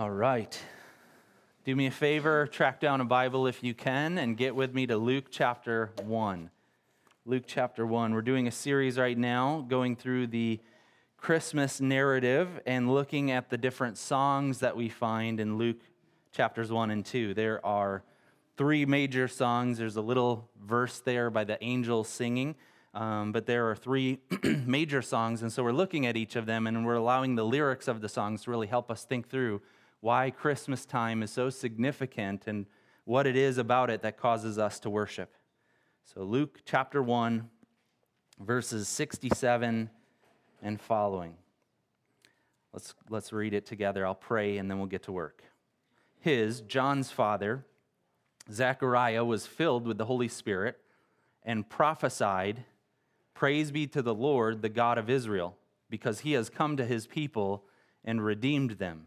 All right. Do me a favor, track down a Bible if you can, and get with me to Luke chapter 1. Luke chapter 1. We're doing a series right now going through the Christmas narrative and looking at the different songs that we find in Luke chapters 1 and 2. There are three major songs. There's a little verse there by the angels singing, um, but there are three major songs. And so we're looking at each of them and we're allowing the lyrics of the songs to really help us think through why Christmas time is so significant and what it is about it that causes us to worship. So, Luke chapter 1, verses 67 and following. Let's, let's read it together. I'll pray and then we'll get to work. His, John's father, Zechariah, was filled with the Holy Spirit and prophesied, Praise be to the Lord, the God of Israel, because he has come to his people and redeemed them.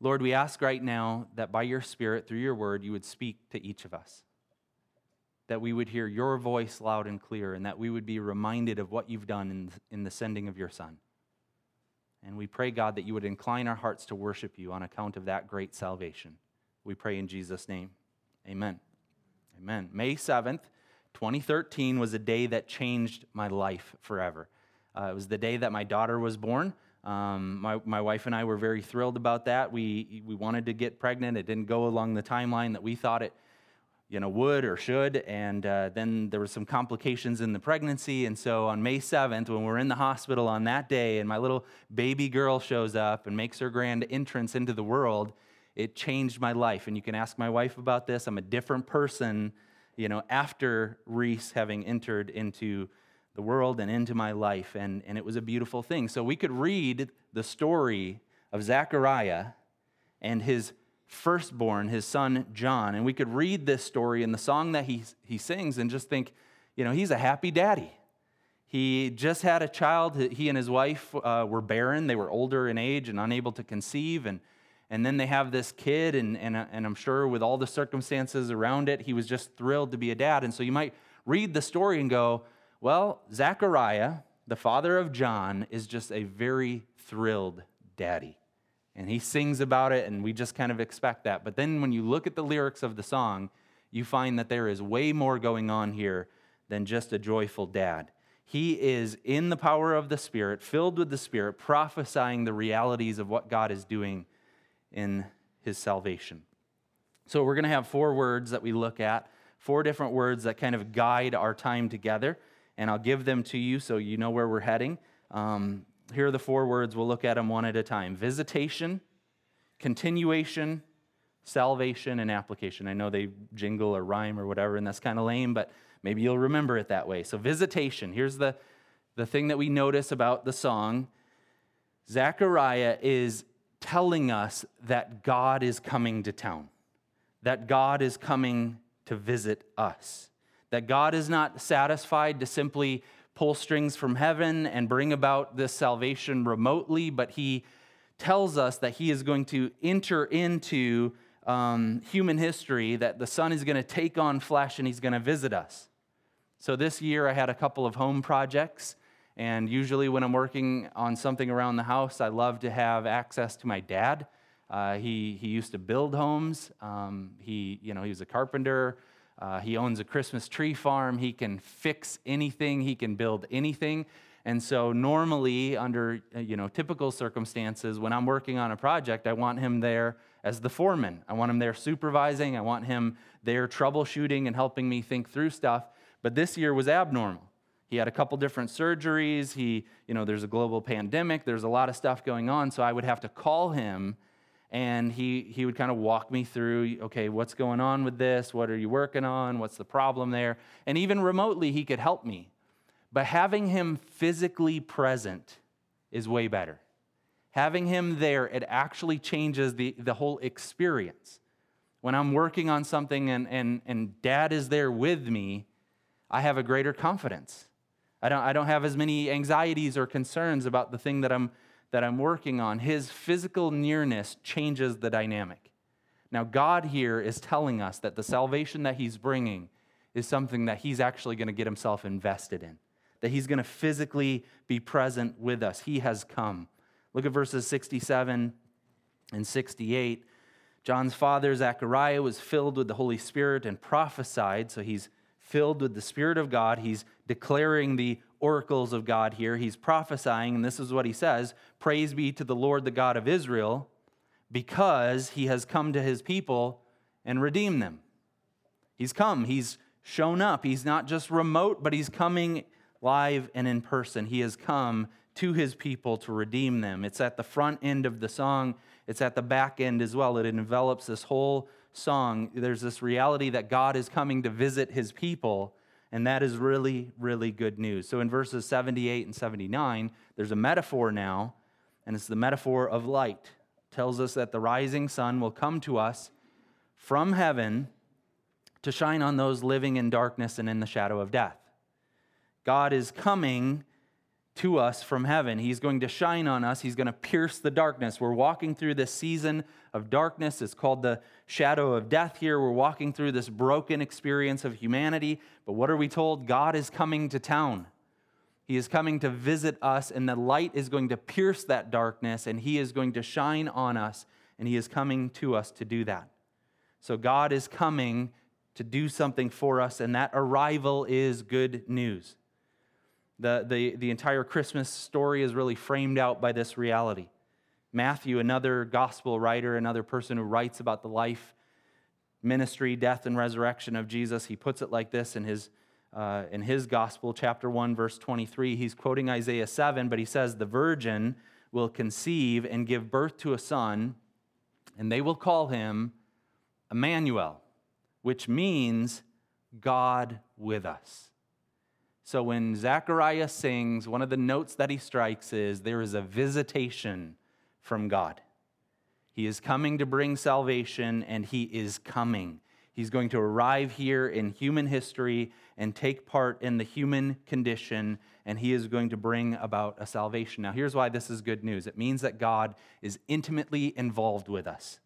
Lord, we ask right now that by your Spirit, through your word, you would speak to each of us that we would hear your voice loud and clear, and that we would be reminded of what you've done in, in the sending of your Son. And we pray, God, that you would incline our hearts to worship you on account of that great salvation. We pray in Jesus' name. Amen. Amen. May 7th, 2013 was a day that changed my life forever. Uh, it was the day that my daughter was born. Um, my, my wife and I were very thrilled about that. We, we wanted to get pregnant. It didn't go along the timeline that we thought it you know, would or should. And uh, then there were some complications in the pregnancy. And so on May 7th, when we're in the hospital on that day, and my little baby girl shows up and makes her grand entrance into the world, it changed my life. And you can ask my wife about this. I'm a different person, you know, after Reese having entered into the world and into my life. And, and it was a beautiful thing. So we could read the story of Zechariah and his firstborn, his son John. And we could read this story and the song that he, he sings and just think, you know, he's a happy daddy. He just had a child. He and his wife uh, were barren. They were older in age and unable to conceive. And, and then they have this kid, and, and, and I'm sure with all the circumstances around it, he was just thrilled to be a dad. And so you might read the story and go, well, Zechariah, the father of John, is just a very thrilled daddy and he sings about it, and we just kind of expect that. But then when you look at the lyrics of the song, you find that there is way more going on here than just a joyful dad. He is in the power of the Spirit, filled with the Spirit, prophesying the realities of what God is doing in his salvation. So we're going to have four words that we look at, four different words that kind of guide our time together, and I'll give them to you so you know where we're heading. Um, here are the four words. We'll look at them one at a time visitation, continuation, salvation, and application. I know they jingle or rhyme or whatever, and that's kind of lame, but maybe you'll remember it that way. So, visitation. Here's the, the thing that we notice about the song Zechariah is telling us that God is coming to town, that God is coming to visit us, that God is not satisfied to simply pull strings from heaven and bring about this salvation remotely, but he tells us that he is going to enter into um, human history, that the Son is going to take on flesh and he's going to visit us. So this year I had a couple of home projects. And usually, when I'm working on something around the house, I love to have access to my dad. Uh, he, he used to build homes. Um, he, you know, he was a carpenter. Uh, he owns a Christmas tree farm. He can fix anything, he can build anything. And so normally under uh, you know typical circumstances when I'm working on a project, I want him there as the foreman. I want him there supervising. I want him there troubleshooting and helping me think through stuff. But this year was abnormal. He had a couple different surgeries. He, you know, there's a global pandemic. There's a lot of stuff going on. So I would have to call him and he, he would kind of walk me through okay, what's going on with this? What are you working on? What's the problem there? And even remotely, he could help me. But having him physically present is way better. Having him there, it actually changes the, the whole experience. When I'm working on something and, and, and dad is there with me, I have a greater confidence. I don't, I don't have as many anxieties or concerns about the thing that I'm, that I'm working on. His physical nearness changes the dynamic. Now, God here is telling us that the salvation that He's bringing is something that He's actually going to get Himself invested in, that He's going to physically be present with us. He has come. Look at verses 67 and 68. John's father, Zechariah, was filled with the Holy Spirit and prophesied, so he's filled with the Spirit of God. He's declaring the oracles of God here. He's prophesying, and this is what he says Praise be to the Lord, the God of Israel, because he has come to his people and redeemed them. He's come, he's shown up. He's not just remote, but he's coming live and in person. He has come to his people to redeem them. It's at the front end of the song, it's at the back end as well. It envelops this whole song, there's this reality that God is coming to visit his people, and that is really, really good news. So in verses 78 and 79, there's a metaphor now, and it's the metaphor of light. It tells us that the rising sun will come to us from heaven to shine on those living in darkness and in the shadow of death. God is coming to us from heaven. He's going to shine on us. He's going to pierce the darkness. We're walking through this season of darkness. It's called the shadow of death here. We're walking through this broken experience of humanity. But what are we told? God is coming to town. He is coming to visit us, and the light is going to pierce that darkness, and He is going to shine on us, and He is coming to us to do that. So God is coming to do something for us, and that arrival is good news. The, the, the entire Christmas story is really framed out by this reality. Matthew, another gospel writer, another person who writes about the life, ministry, death, and resurrection of Jesus, he puts it like this in his, uh, in his gospel, chapter 1, verse 23. He's quoting Isaiah 7, but he says, The virgin will conceive and give birth to a son, and they will call him Emmanuel, which means God with us. So when Zechariah sings, one of the notes that he strikes is there is a visitation from God. He is coming to bring salvation, and he is coming. He's going to arrive here in human history and take part in the human condition, and he is going to bring about a salvation. Now, here's why this is good news it means that God is intimately involved with us,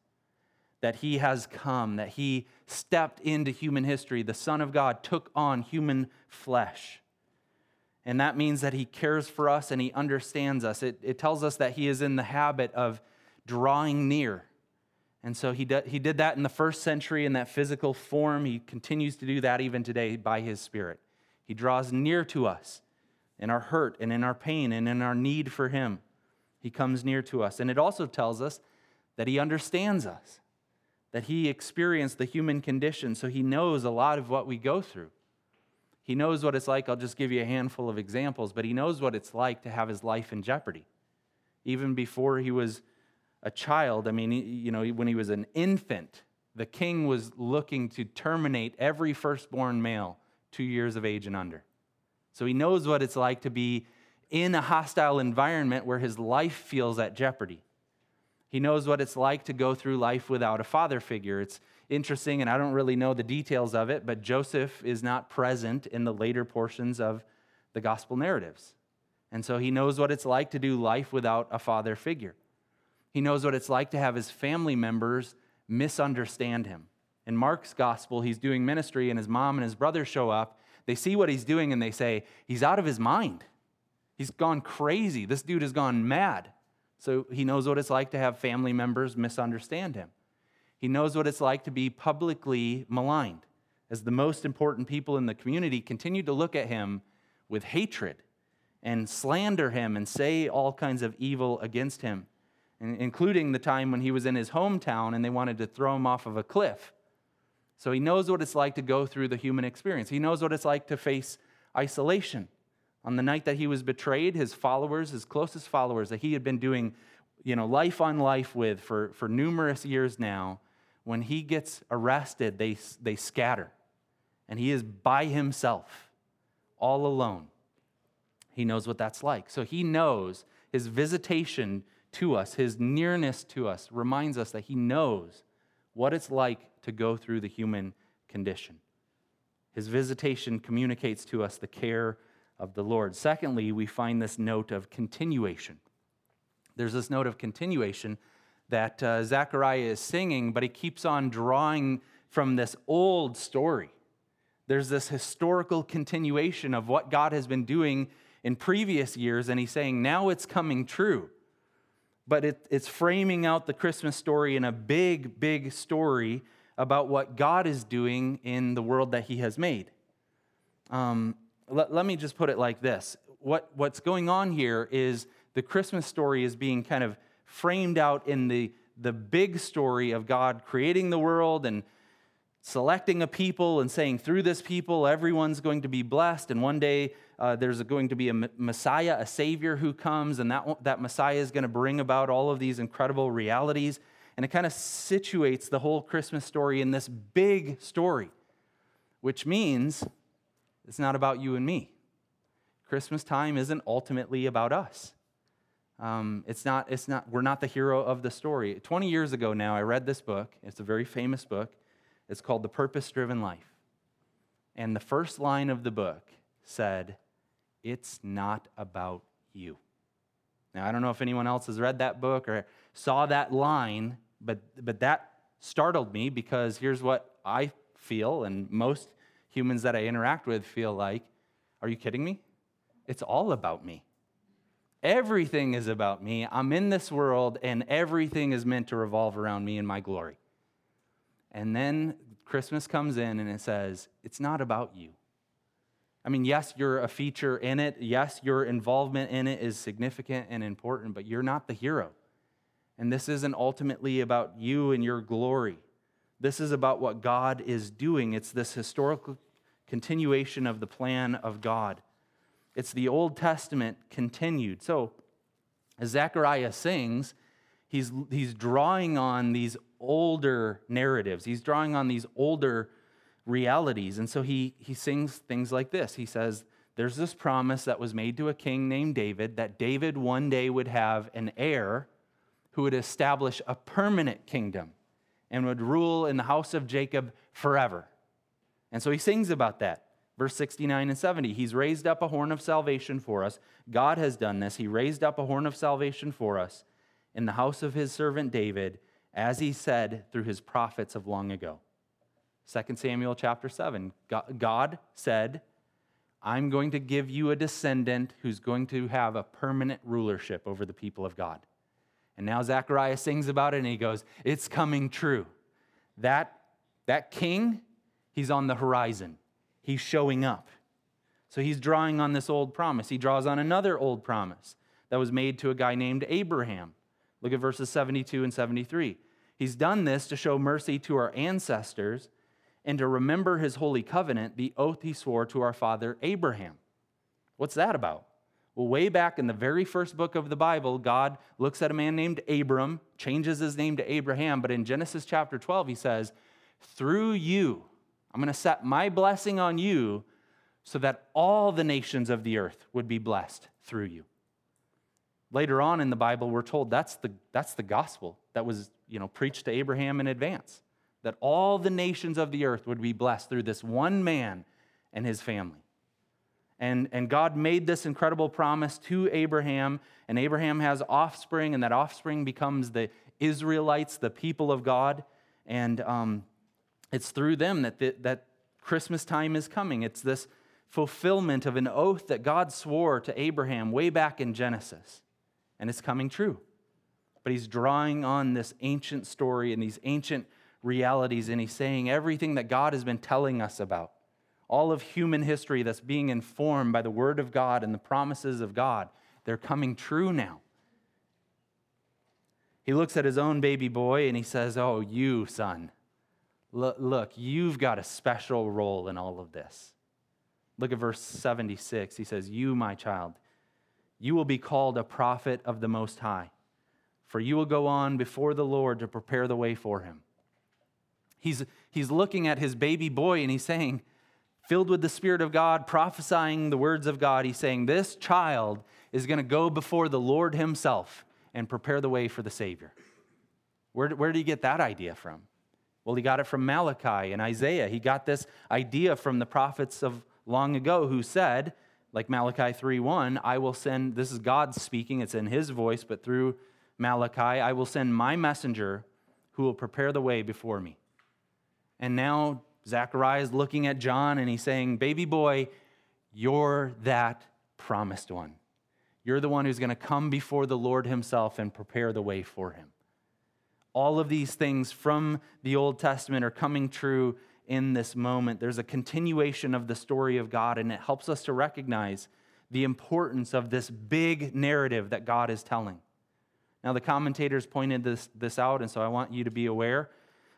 that he has come, that he stepped into human history. The Son of God took on human flesh. And that means that he cares for us and he understands us. It, it tells us that he is in the habit of drawing near. And so he, he did that in the first century in that physical form. He continues to do that even today by his Spirit. He draws near to us in our hurt and in our pain and in our need for him. He comes near to us. And it also tells us that he understands us, that he experienced the human condition, so he knows a lot of what we go through. He knows what it's like. I'll just give you a handful of examples, but he knows what it's like to have his life in jeopardy. Even before he was a child, I mean, you know, when he was an infant, the king was looking to terminate every firstborn male two years of age and under. So he knows what it's like to be in a hostile environment where his life feels at jeopardy. He knows what it's like to go through life without a father figure. It's interesting, and I don't really know the details of it, but Joseph is not present in the later portions of the gospel narratives. And so he knows what it's like to do life without a father figure. He knows what it's like to have his family members misunderstand him. In Mark's gospel, he's doing ministry, and his mom and his brother show up. They see what he's doing, and they say, He's out of his mind. He's gone crazy. This dude has gone mad. So he knows what it's like to have family members misunderstand him. He knows what it's like to be publicly maligned, as the most important people in the community continue to look at him with hatred and slander him and say all kinds of evil against him. including the time when he was in his hometown and they wanted to throw him off of a cliff. So he knows what it's like to go through the human experience. He knows what it's like to face isolation. On the night that he was betrayed, his followers, his closest followers that he had been doing you know, life on life with for, for numerous years now, when he gets arrested, they, they scatter. And he is by himself, all alone. He knows what that's like. So he knows his visitation to us, his nearness to us, reminds us that he knows what it's like to go through the human condition. His visitation communicates to us the care of the Lord. Secondly, we find this note of continuation. There's this note of continuation that uh, Zechariah is singing, but he keeps on drawing from this old story. There's this historical continuation of what God has been doing in previous years, and he's saying, now it's coming true. But it, it's framing out the Christmas story in a big, big story about what God is doing in the world that he has made. Um, let, let me just put it like this what, what's going on here is the Christmas story is being kind of framed out in the, the big story of God creating the world and selecting a people and saying, through this people, everyone's going to be blessed. And one day uh, there's going to be a Messiah, a Savior who comes, and that, that Messiah is going to bring about all of these incredible realities. And it kind of situates the whole Christmas story in this big story, which means it's not about you and me. Christmas time isn't ultimately about us. Um, it's not, it's not, we're not the hero of the story. 20 years ago now, I read this book. It's a very famous book. It's called The Purpose Driven Life. And the first line of the book said, It's not about you. Now, I don't know if anyone else has read that book or saw that line, but, but that startled me because here's what I feel, and most humans that I interact with feel like Are you kidding me? It's all about me. Everything is about me. I'm in this world, and everything is meant to revolve around me and my glory. And then Christmas comes in and it says, It's not about you. I mean, yes, you're a feature in it. Yes, your involvement in it is significant and important, but you're not the hero. And this isn't ultimately about you and your glory. This is about what God is doing. It's this historical continuation of the plan of God. It's the Old Testament continued. So, as Zechariah sings, he's, he's drawing on these older narratives, he's drawing on these older realities. And so he, he sings things like this He says, There's this promise that was made to a king named David that David one day would have an heir who would establish a permanent kingdom and would rule in the house of Jacob forever. And so he sings about that. Verse 69 and 70, he's raised up a horn of salvation for us. God has done this. He raised up a horn of salvation for us in the house of his servant David, as he said through his prophets of long ago. 2 Samuel chapter 7, God said, I'm going to give you a descendant who's going to have a permanent rulership over the people of God. And now Zechariah sings about it and he goes, It's coming true. That, that king, he's on the horizon he's showing up. So he's drawing on this old promise. He draws on another old promise that was made to a guy named Abraham. Look at verses 72 and 73. He's done this to show mercy to our ancestors and to remember his holy covenant, the oath he swore to our father Abraham. What's that about? Well, way back in the very first book of the Bible, God looks at a man named Abram, changes his name to Abraham, but in Genesis chapter 12, he says, Through you, I'm going to set my blessing on you so that all the nations of the earth would be blessed through you. Later on in the Bible, we're told that's the, that's the gospel that was you know, preached to Abraham in advance, that all the nations of the earth would be blessed through this one man and his family. And, and God made this incredible promise to Abraham, and Abraham has offspring, and that offspring becomes the Israelites, the people of God. And um, it's through them that, the, that Christmas time is coming. It's this fulfillment of an oath that God swore to Abraham way back in Genesis. And it's coming true. But he's drawing on this ancient story and these ancient realities, and he's saying everything that God has been telling us about, all of human history that's being informed by the Word of God and the promises of God, they're coming true now. He looks at his own baby boy and he says, Oh, you, son, look, you've got a special role in all of this. Look at verse 76. He says, You, my child, you will be called a prophet of the Most High, for you will go on before the Lord to prepare the way for him. He's, he's looking at his baby boy and he's saying, filled with the Spirit of God, prophesying the words of God, he's saying, This child is going to go before the Lord himself and prepare the way for the Savior. Where, where did he get that idea from? Well, he got it from Malachi and Isaiah. He got this idea from the prophets of long ago who said, like Malachi 3:1, I will send, this is God speaking, it's in his voice, but through Malachi, I will send my messenger who will prepare the way before me. And now Zechariah is looking at John and he's saying, Baby boy, you're that promised one. You're the one who's going to come before the Lord himself and prepare the way for him. All of these things from the Old Testament are coming true in this moment. There's a continuation of the story of God, and it helps us to recognize the importance of this big narrative that God is telling. Now, the commentators pointed this, this out, and so I want you to be aware.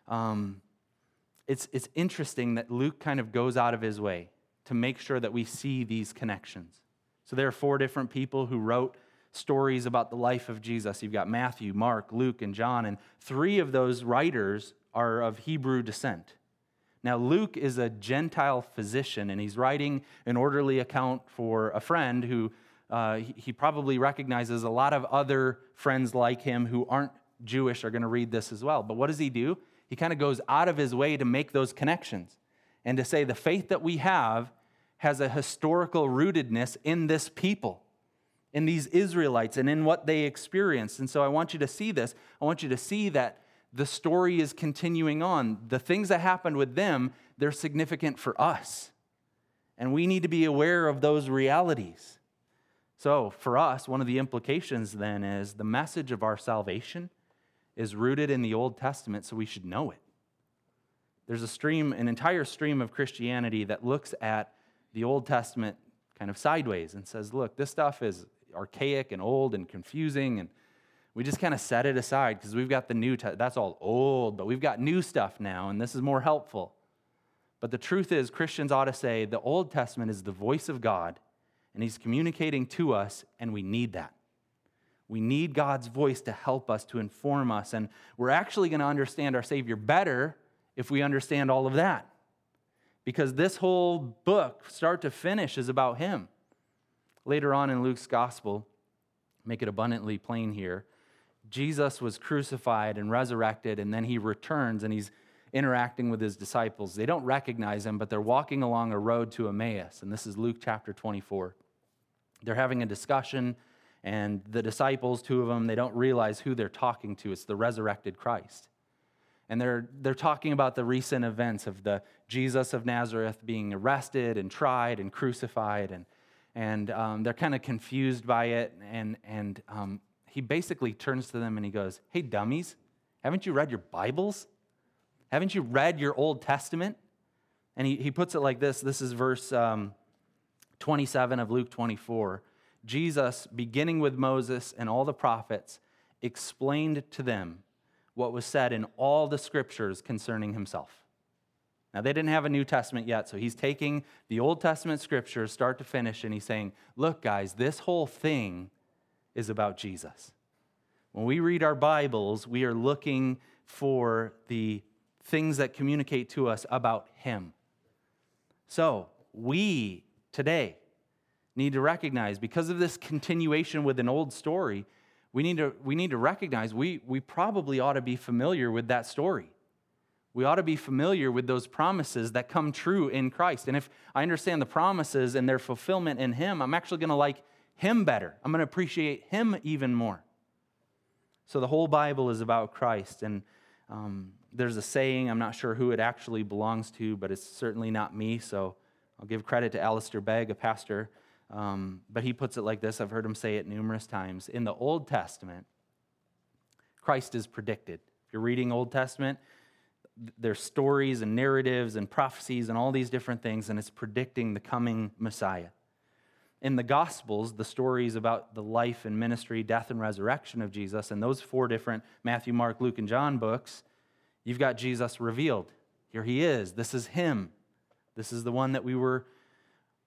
Um, it's, it's interesting that Luke kind of goes out of his way to make sure that we see these connections. So there are four different people who wrote stories about the life of Jesus. You've got Matthew, Mark, Luke, and John, and three of those writers are of Hebrew descent. Now, Luke is a Gentile physician, and he's writing an orderly account for a friend who uh, he probably recognizes a lot of other friends like him who aren't Jewish are going to read this as well. But what does he do? he kind of goes out of his way to make those connections and to say the faith that we have has a historical rootedness in this people, in these Israelites, and in what they experienced. And so I want you to see this. I want you to see that the story is continuing on. The things that happened with them, they're significant for us. And we need to be aware of those realities. So, for us, one of the implications then is the message of our salvation is rooted in the Old Testament, so we should know it. There's a stream, an entire stream of Christianity that looks at the Old Testament kind of sideways and says, look, this stuff is archaic and old and confusing, and we just kind of set it aside because we've got the new, te- that's all old, but we've got new stuff now, and this is more helpful. But the truth is, Christians ought to say the Old Testament is the voice of God, and He's communicating to us, and we need that. We need God's voice to help us, to inform us. And we're actually going to understand our Savior better if we understand all of that. Because this whole book, start to finish, is about Him. Later on in Luke's gospel, make it abundantly plain here, Jesus was crucified and resurrected, and then He returns and He's interacting with His disciples. They don't recognize Him, but they're walking along a road to Emmaus. And this is Luke chapter 24. They're having a discussion and the disciples, two of them, they don't realize who they're talking to. It's the resurrected Christ. And they're, they're talking about the recent events of the Jesus of Nazareth being arrested and tried and crucified. And, and um, they're kind of confused by it. And, and um, he basically turns to them and he goes, Hey, dummies, haven't you read your Bibles? Haven't you read your Old Testament? And he, he puts it like this this is verse um, 27 of Luke 24. Jesus, beginning with Moses and all the prophets, explained to them what was said in all the scriptures concerning himself. Now, they didn't have a New Testament yet, so he's taking the Old Testament scriptures, start to finish, and he's saying, Look, guys, this whole thing is about Jesus. When we read our Bibles, we are looking for the things that communicate to us about him. So, we today, need to recognize because of this continuation with an old story, we need to, we need to recognize we, we probably ought to be familiar with that story. We ought to be familiar with those promises that come true in Christ. And if I understand the promises and their fulfillment in Him, I'm actually going to like Him better. I'm going to appreciate Him even more. So the whole Bible is about Christ. And um, there's a saying, I'm not sure who it actually belongs to, but it's certainly not me. So I'll give credit to Alistair Begg, a pastor um, but he puts it like this I've heard him say it numerous times. In the Old Testament, Christ is predicted. If you're reading Old Testament, there's stories and narratives and prophecies and all these different things, and it's predicting the coming Messiah. in the Gospels, the stories about the life and ministry, death and resurrection of Jesus, and those four different Matthew, Mark, Luke, and John books, you've got Jesus revealed. Here he is. This is him. This is the one that we were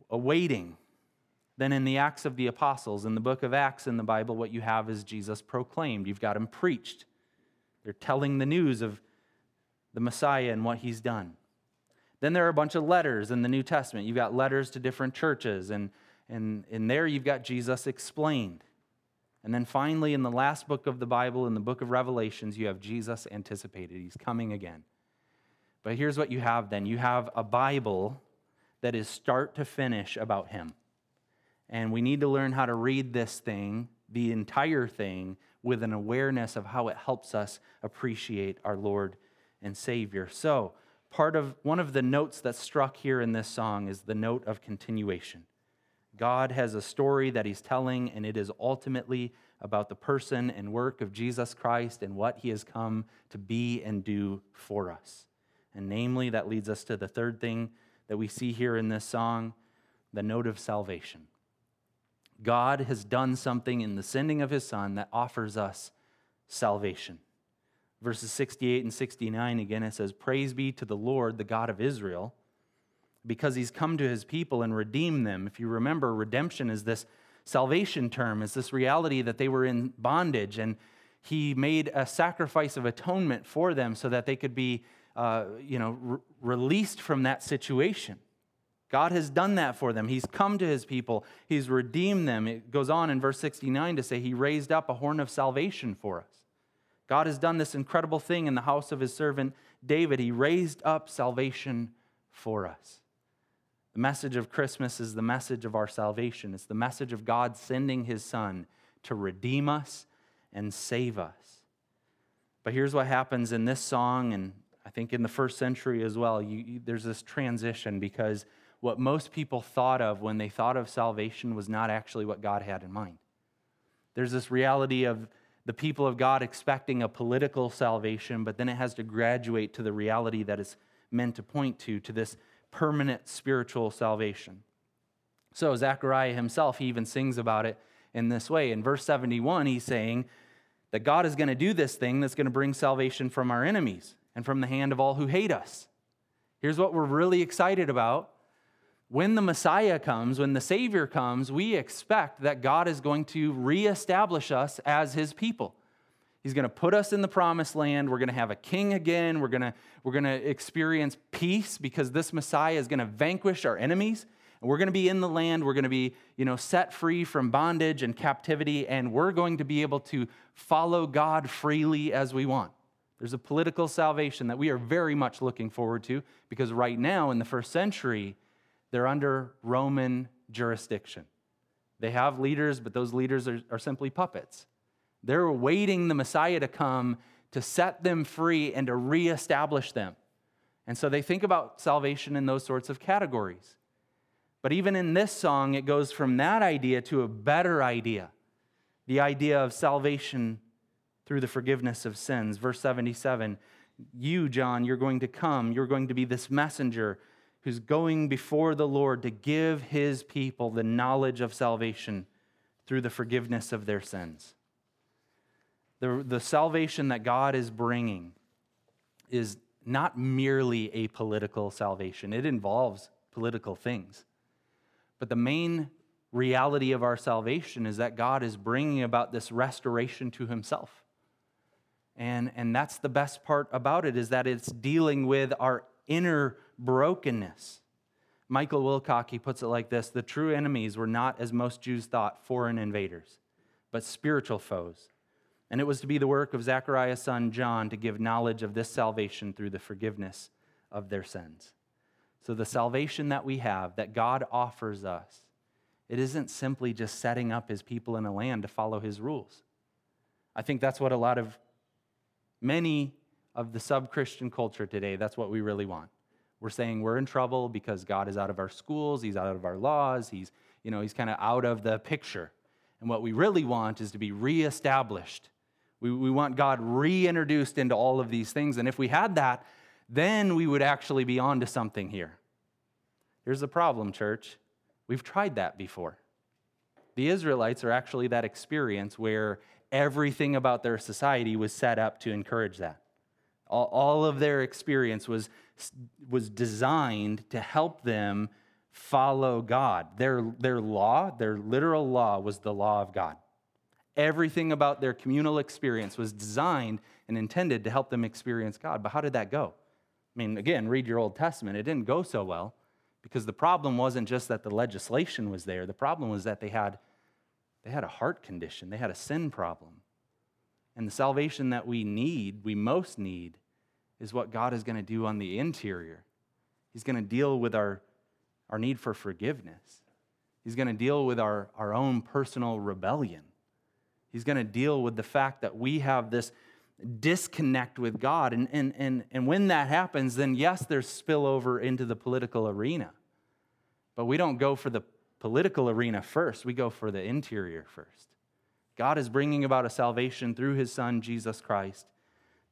awaiting. Then in the Acts of the Apostles, in the book of Acts in the Bible, what you have is Jesus proclaimed. You've got him preached. They're telling the news of the Messiah and what he's done. Then there are a bunch of letters in the New Testament. You've got letters to different churches, and, and and there you've got Jesus explained. And then finally, in the last book of the Bible, in the book of Revelations, you have Jesus anticipated. He's coming again. But here's what you have then you have a Bible that is start to finish about him. And we need to learn how to read this thing, the entire thing, with an awareness of how it helps us appreciate our Lord and Savior. So, part of one of the notes that's struck here in this song is the note of continuation. God has a story that he's telling, and it is ultimately about the person and work of Jesus Christ and what he has come to be and do for us. And namely, that leads us to the third thing that we see here in this song the note of salvation. God has done something in the sending of his son that offers us salvation. Verses 68 and 69 again, it says, Praise be to the Lord, the God of Israel, because he's come to his people and redeemed them. If you remember, redemption is this salvation term, is this reality that they were in bondage, and he made a sacrifice of atonement for them so that they could be, uh, you know, re- released from that situation. God has done that for them. He's come to his people, he's redeemed them. It goes on in verse 69 to say, He raised up a horn of salvation for us. God has done this incredible thing in the house of his servant David. He raised up salvation for us. The message of Christmas is the message of our salvation. It's the message of God sending his son to redeem us and save us. But here's what happens in this song, and I think in the first century as well. You, you, there's this transition because what most people thought of when they thought of salvation was not actually what God had in mind. There's this reality of the people of God expecting a political salvation, but then it has to graduate to the reality that is meant to point to, to this permanent spiritual salvation. So, Zechariah himself, he even sings about it in this way. In verse 71, he's saying that God is going to do this thing that's going to bring salvation from our enemies and from the hand of all who hate us. Here's what we're really excited about when the Messiah comes, when the Savior comes, we expect that God is going to reestablish us as His people. He's going to put us in the promised land. We're going to have a king again. We're going to, we're going to experience peace because this Messiah is going to vanquish our enemies. And we're going to be in the land. We're going to be you know, set free from bondage and captivity. And we're going to be able to follow God freely as we want. There's a political salvation that we are very much looking forward to because right now in the first century, they're under Roman jurisdiction. They have leaders, but those leaders are, are simply puppets. They're awaiting the Messiah to come to set them free and to reestablish them. And so they think about salvation in those sorts of categories. But even in this song, it goes from that idea to a better idea the idea of salvation through the forgiveness of sins. Verse 77 You, John, you're going to come, you're going to be this messenger who's going before the Lord to give his people the knowledge of salvation through the forgiveness of their sins. The, the salvation that God is bringing is not merely a political salvation, it involves political things. But the main reality of our salvation is that God is bringing about this restoration to himself. And, and that's the best part about it is that it's dealing with our inner brokenness. Michael Wilcock, he puts it like this The true enemies were not, as most Jews thought, foreign invaders, but spiritual foes. And it was to be the work of Zechariah's son John to give knowledge of this salvation through the forgiveness of their sins. So, the salvation that we have, that God offers us, it isn't simply just setting up his people in a land to follow his rules. I think that's what a lot of many of the sub Christian culture today, that's what we really want. We're saying we're in trouble because God is out of our schools, He's out of our laws, He's, you know, He's kind of out of the picture. And what we really want is to be reestablished. We, we want God reintroduced into all of these things. And if we had that, then we would actually be on to something here. Here's the problem, church. We've tried that before. The Israelites are actually that experience where everything about their society was set up to encourage that. All, of their experience was, was designed to help them follow God. Their, their law, their literal law, was the law of God. Everything about their communal experience was designed and intended to help them experience God. But how did that go? I mean, again, read your Old Testament. It didn't go so well because the problem wasn't just that the legislation was there. The problem was that they had, they had a heart condition, they had a sin problem. And the salvation that we need, we most need, is what God is going to do on the interior. He's going to deal with our, our need for forgiveness. He's going to deal with our, our own personal rebellion. He's going to deal with the fact that we have this disconnect with God. And, and, and, and when that happens, then yes, there's spillover into the political arena. But we don't go for the political arena first, we go for the interior first. God is bringing about a salvation through his son, Jesus Christ,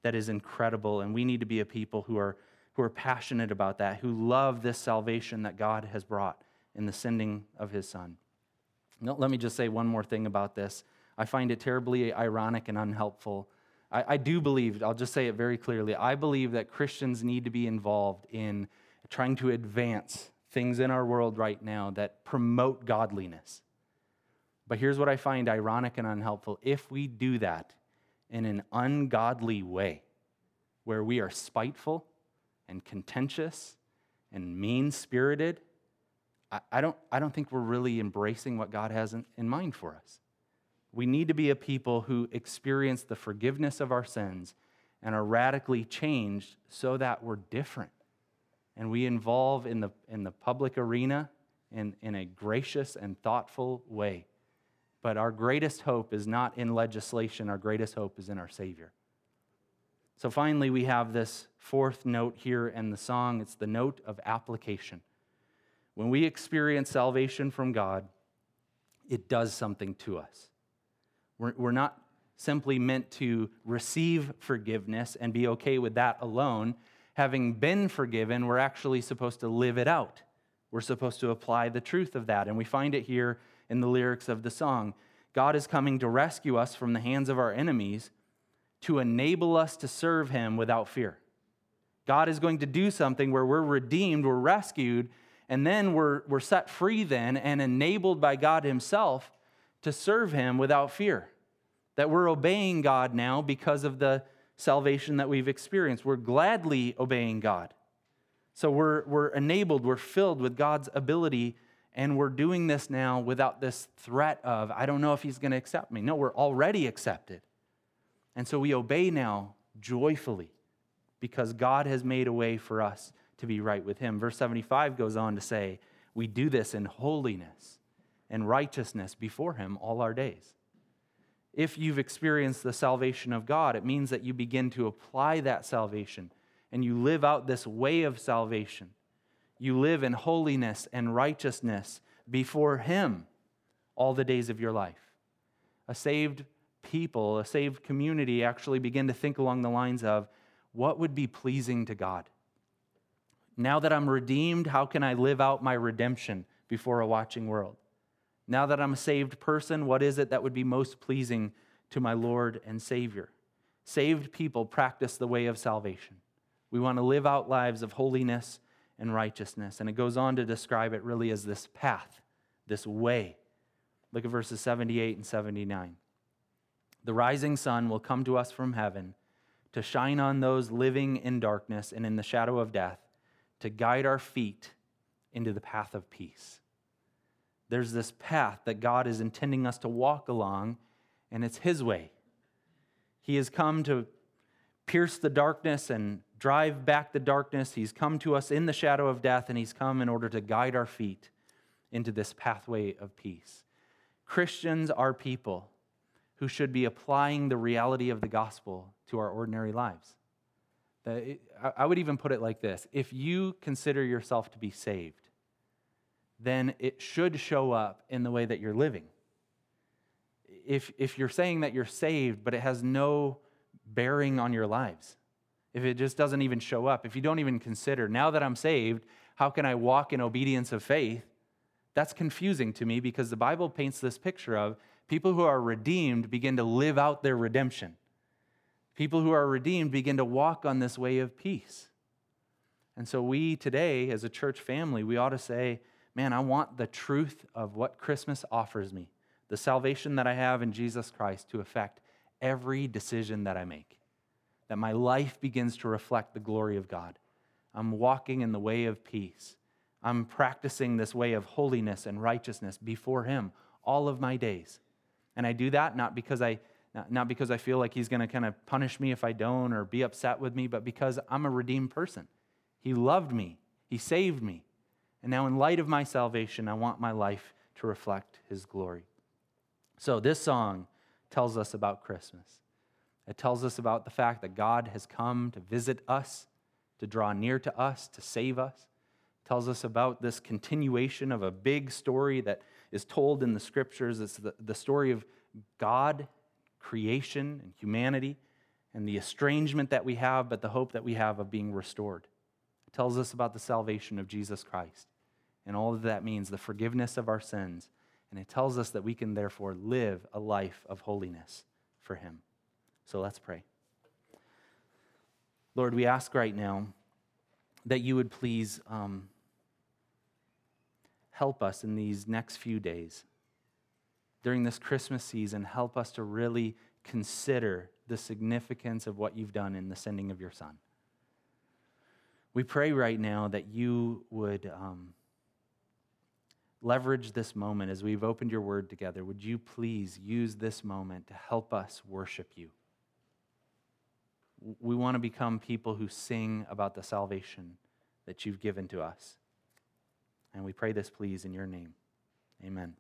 that is incredible. And we need to be a people who are, who are passionate about that, who love this salvation that God has brought in the sending of his son. Now, let me just say one more thing about this. I find it terribly ironic and unhelpful. I, I do believe, I'll just say it very clearly, I believe that Christians need to be involved in trying to advance things in our world right now that promote godliness. But here's what I find ironic and unhelpful. If we do that in an ungodly way, where we are spiteful and contentious and mean spirited, I, I, don't, I don't think we're really embracing what God has in, in mind for us. We need to be a people who experience the forgiveness of our sins and are radically changed so that we're different. And we involve in the, in the public arena in, in a gracious and thoughtful way. But our greatest hope is not in legislation, our greatest hope is in our Savior. So finally, we have this fourth note here in the song it's the note of application. When we experience salvation from God, it does something to us. We're, we're not simply meant to receive forgiveness and be okay with that alone. Having been forgiven, we're actually supposed to live it out. We're supposed to apply the truth of that. And we find it here in the lyrics of the song. God is coming to rescue us from the hands of our enemies to enable us to serve him without fear. God is going to do something where we're redeemed, we're rescued, and then we're, we're set free then and enabled by God himself to serve him without fear. That we're obeying God now because of the salvation that we've experienced. We're gladly obeying God. So we're, we're enabled, we're filled with God's ability and we're doing this now without this threat of, I don't know if he's going to accept me. No, we're already accepted. And so we obey now joyfully because God has made a way for us to be right with him. Verse 75 goes on to say, We do this in holiness and righteousness before him all our days. If you've experienced the salvation of God, it means that you begin to apply that salvation and you live out this way of salvation you live in holiness and righteousness before Him all the days of your life. A saved people, a saved community actually begin to think along the lines of what would be pleasing to God? Now that I'm redeemed, how can I live out my redemption before a watching world? Now that I'm a saved person, what is it that would be most pleasing to my Lord and Savior? Saved people practice the way of salvation. We want to live out lives of holiness and righteousness. And it goes on to describe it really as this path, this way. Look at verses 78 and 79. The rising sun will come to us from heaven to shine on those living in darkness and in the shadow of death, to guide our feet into the path of peace. There's this path that God is intending us to walk along, and it's His way. He has come to pierce the darkness and drive back the darkness. He's come to us in the shadow of death, and He's come in order to guide our feet into this pathway of peace. Christians are people who should be applying the reality of the gospel to our ordinary lives. I would even put it like this if you consider yourself to be saved, then it should show up in the way that you're living. If, if you're saying that you're saved, but it has no bearing on your lives, if it just doesn't even show up, if you don't even consider, now that I'm saved, how can I walk in obedience of faith? that's confusing to me because the Bible paints this picture of people who are redeemed begin to live out their redemption. People who are redeemed begin to walk on this way of peace. And so, we today, as a church family, we ought to say, man, I want the truth of what Christmas offers me, the salvation that I have in Jesus Christ to affect every decision that I make. That my life begins to reflect the glory of God. I'm walking in the way of peace. I'm practicing this way of holiness and righteousness before Him all of my days. And I do that not because I not because I feel like he's going to kind of punish me if I don't or be upset with me, but because I'm a redeemed person. He loved me, He saved me. And now, in light of my salvation, I want my life to reflect His glory. So, this song tells us about Christmas. It tells us about the fact that God has come to visit us, to draw near to us, to save us. It tells us about this continuation of a big story that is told in the scriptures. It's the, the story of God, creation, and humanity, and the estrangement that we have, but the hope that we have of being restored. It tells us about the salvation of Jesus Christ and all that that means, the forgiveness of our sins. And it tells us that we can therefore live a life of holiness for Him. So let's pray. Lord, we ask right now that you would please um, help us in these next few days. During this Christmas season, help us to really consider the significance of what you've done in the sending of your Son. We pray right now that you would um, leverage this moment as we've opened your word together. Would you please use this moment to help us worship you? We want to become people who sing about the salvation that you've given to us. And we pray this, please, in your name. Amen.